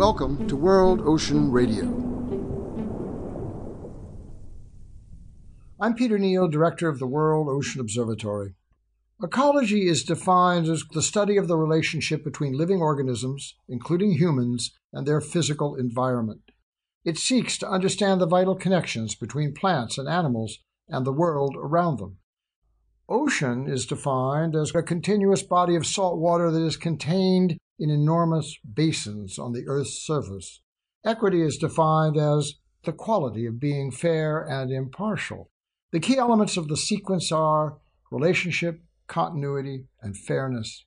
Welcome to World Ocean Radio. I'm Peter Neill, Director of the World Ocean Observatory. Ecology is defined as the study of the relationship between living organisms, including humans, and their physical environment. It seeks to understand the vital connections between plants and animals and the world around them. Ocean is defined as a continuous body of salt water that is contained in enormous basins on the Earth's surface. Equity is defined as the quality of being fair and impartial. The key elements of the sequence are relationship, continuity, and fairness.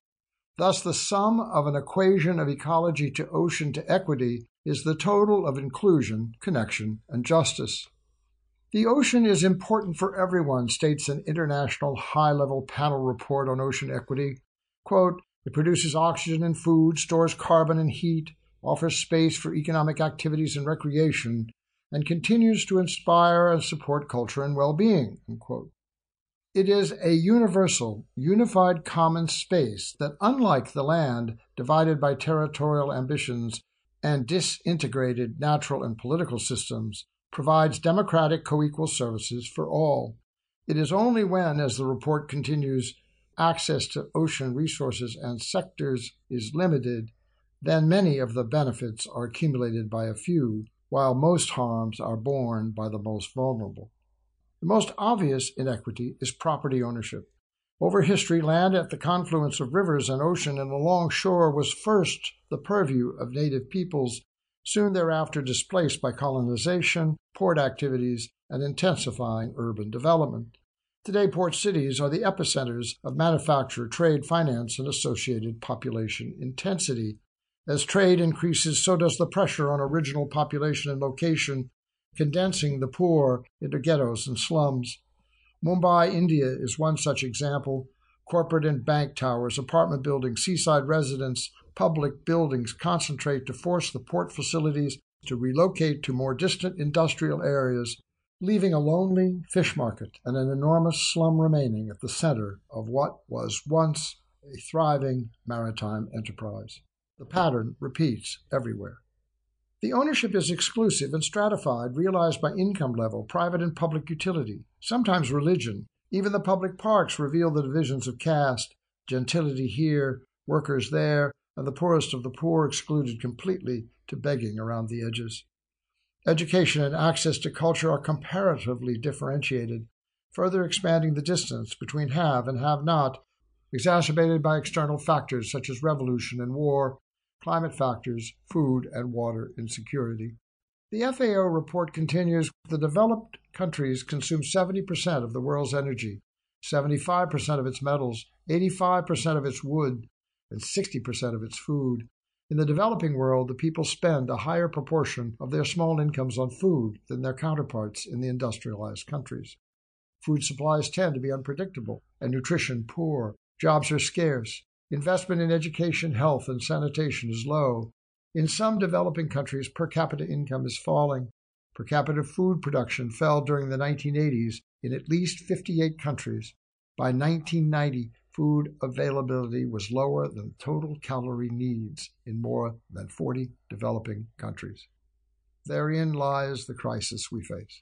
Thus, the sum of an equation of ecology to ocean to equity is the total of inclusion, connection, and justice. The ocean is important for everyone, states an international high level panel report on ocean equity. Quote, it produces oxygen and food, stores carbon and heat, offers space for economic activities and recreation, and continues to inspire and support culture and well being. It is a universal, unified common space that, unlike the land divided by territorial ambitions and disintegrated natural and political systems, provides democratic co equal services for all. It is only when, as the report continues, access to ocean resources and sectors is limited, then many of the benefits are accumulated by a few, while most harms are borne by the most vulnerable. The most obvious inequity is property ownership. Over history, land at the confluence of rivers and ocean and along shore was first the purview of native peoples, soon thereafter displaced by colonization, port activities, and intensifying urban development. Today, port cities are the epicenters of manufacture, trade, finance, and associated population intensity. As trade increases, so does the pressure on original population and location, condensing the poor into ghettos and slums. Mumbai, India is one such example. Corporate and bank towers, apartment buildings, seaside residents, public buildings concentrate to force the port facilities to relocate to more distant industrial areas leaving a lonely fish market and an enormous slum remaining at the center of what was once a thriving maritime enterprise. The pattern repeats everywhere. The ownership is exclusive and stratified, realized by income level, private and public utility, sometimes religion. Even the public parks reveal the divisions of caste, gentility here, workers there, and the poorest of the poor excluded completely to begging around the edges. Education and access to culture are comparatively differentiated, further expanding the distance between have and have not, exacerbated by external factors such as revolution and war, climate factors, food and water insecurity. The FAO report continues the developed countries consume 70% of the world's energy, 75% of its metals, 85% of its wood, and 60% of its food. In the developing world, the people spend a higher proportion of their small incomes on food than their counterparts in the industrialized countries. Food supplies tend to be unpredictable and nutrition poor. Jobs are scarce. Investment in education, health, and sanitation is low. In some developing countries, per capita income is falling. Per capita food production fell during the 1980s in at least 58 countries. By 1990, food availability was lower than total calorie needs in more than 40 developing countries. Therein lies the crisis we face.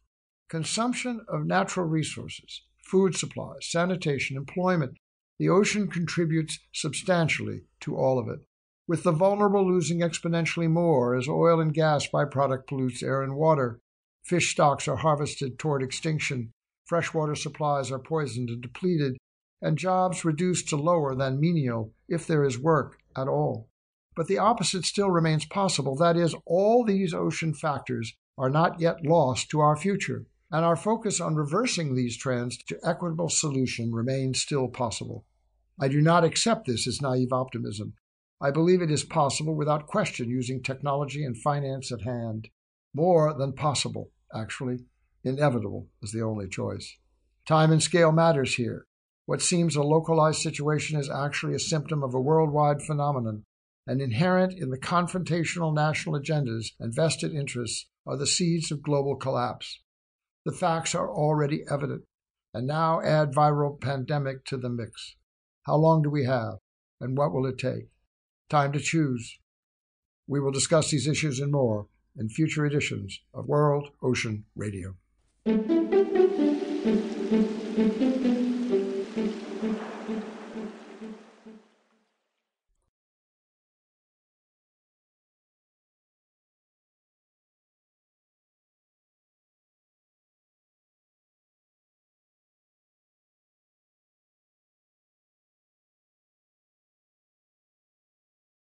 Consumption of natural resources, food supplies, sanitation, employment, the ocean contributes substantially to all of it, with the vulnerable losing exponentially more as oil and gas byproduct pollutes air and water. Fish stocks are harvested toward extinction, freshwater supplies are poisoned and depleted, and jobs reduced to lower than menial if there is work at all. But the opposite still remains possible that is, all these ocean factors are not yet lost to our future, and our focus on reversing these trends to equitable solution remains still possible. I do not accept this as naive optimism. I believe it is possible without question using technology and finance at hand. More than possible, actually. Inevitable is the only choice. Time and scale matters here. What seems a localized situation is actually a symptom of a worldwide phenomenon, and inherent in the confrontational national agendas and vested interests are the seeds of global collapse. The facts are already evident, and now add viral pandemic to the mix. How long do we have, and what will it take? Time to choose. We will discuss these issues and more in future editions of World Ocean Radio.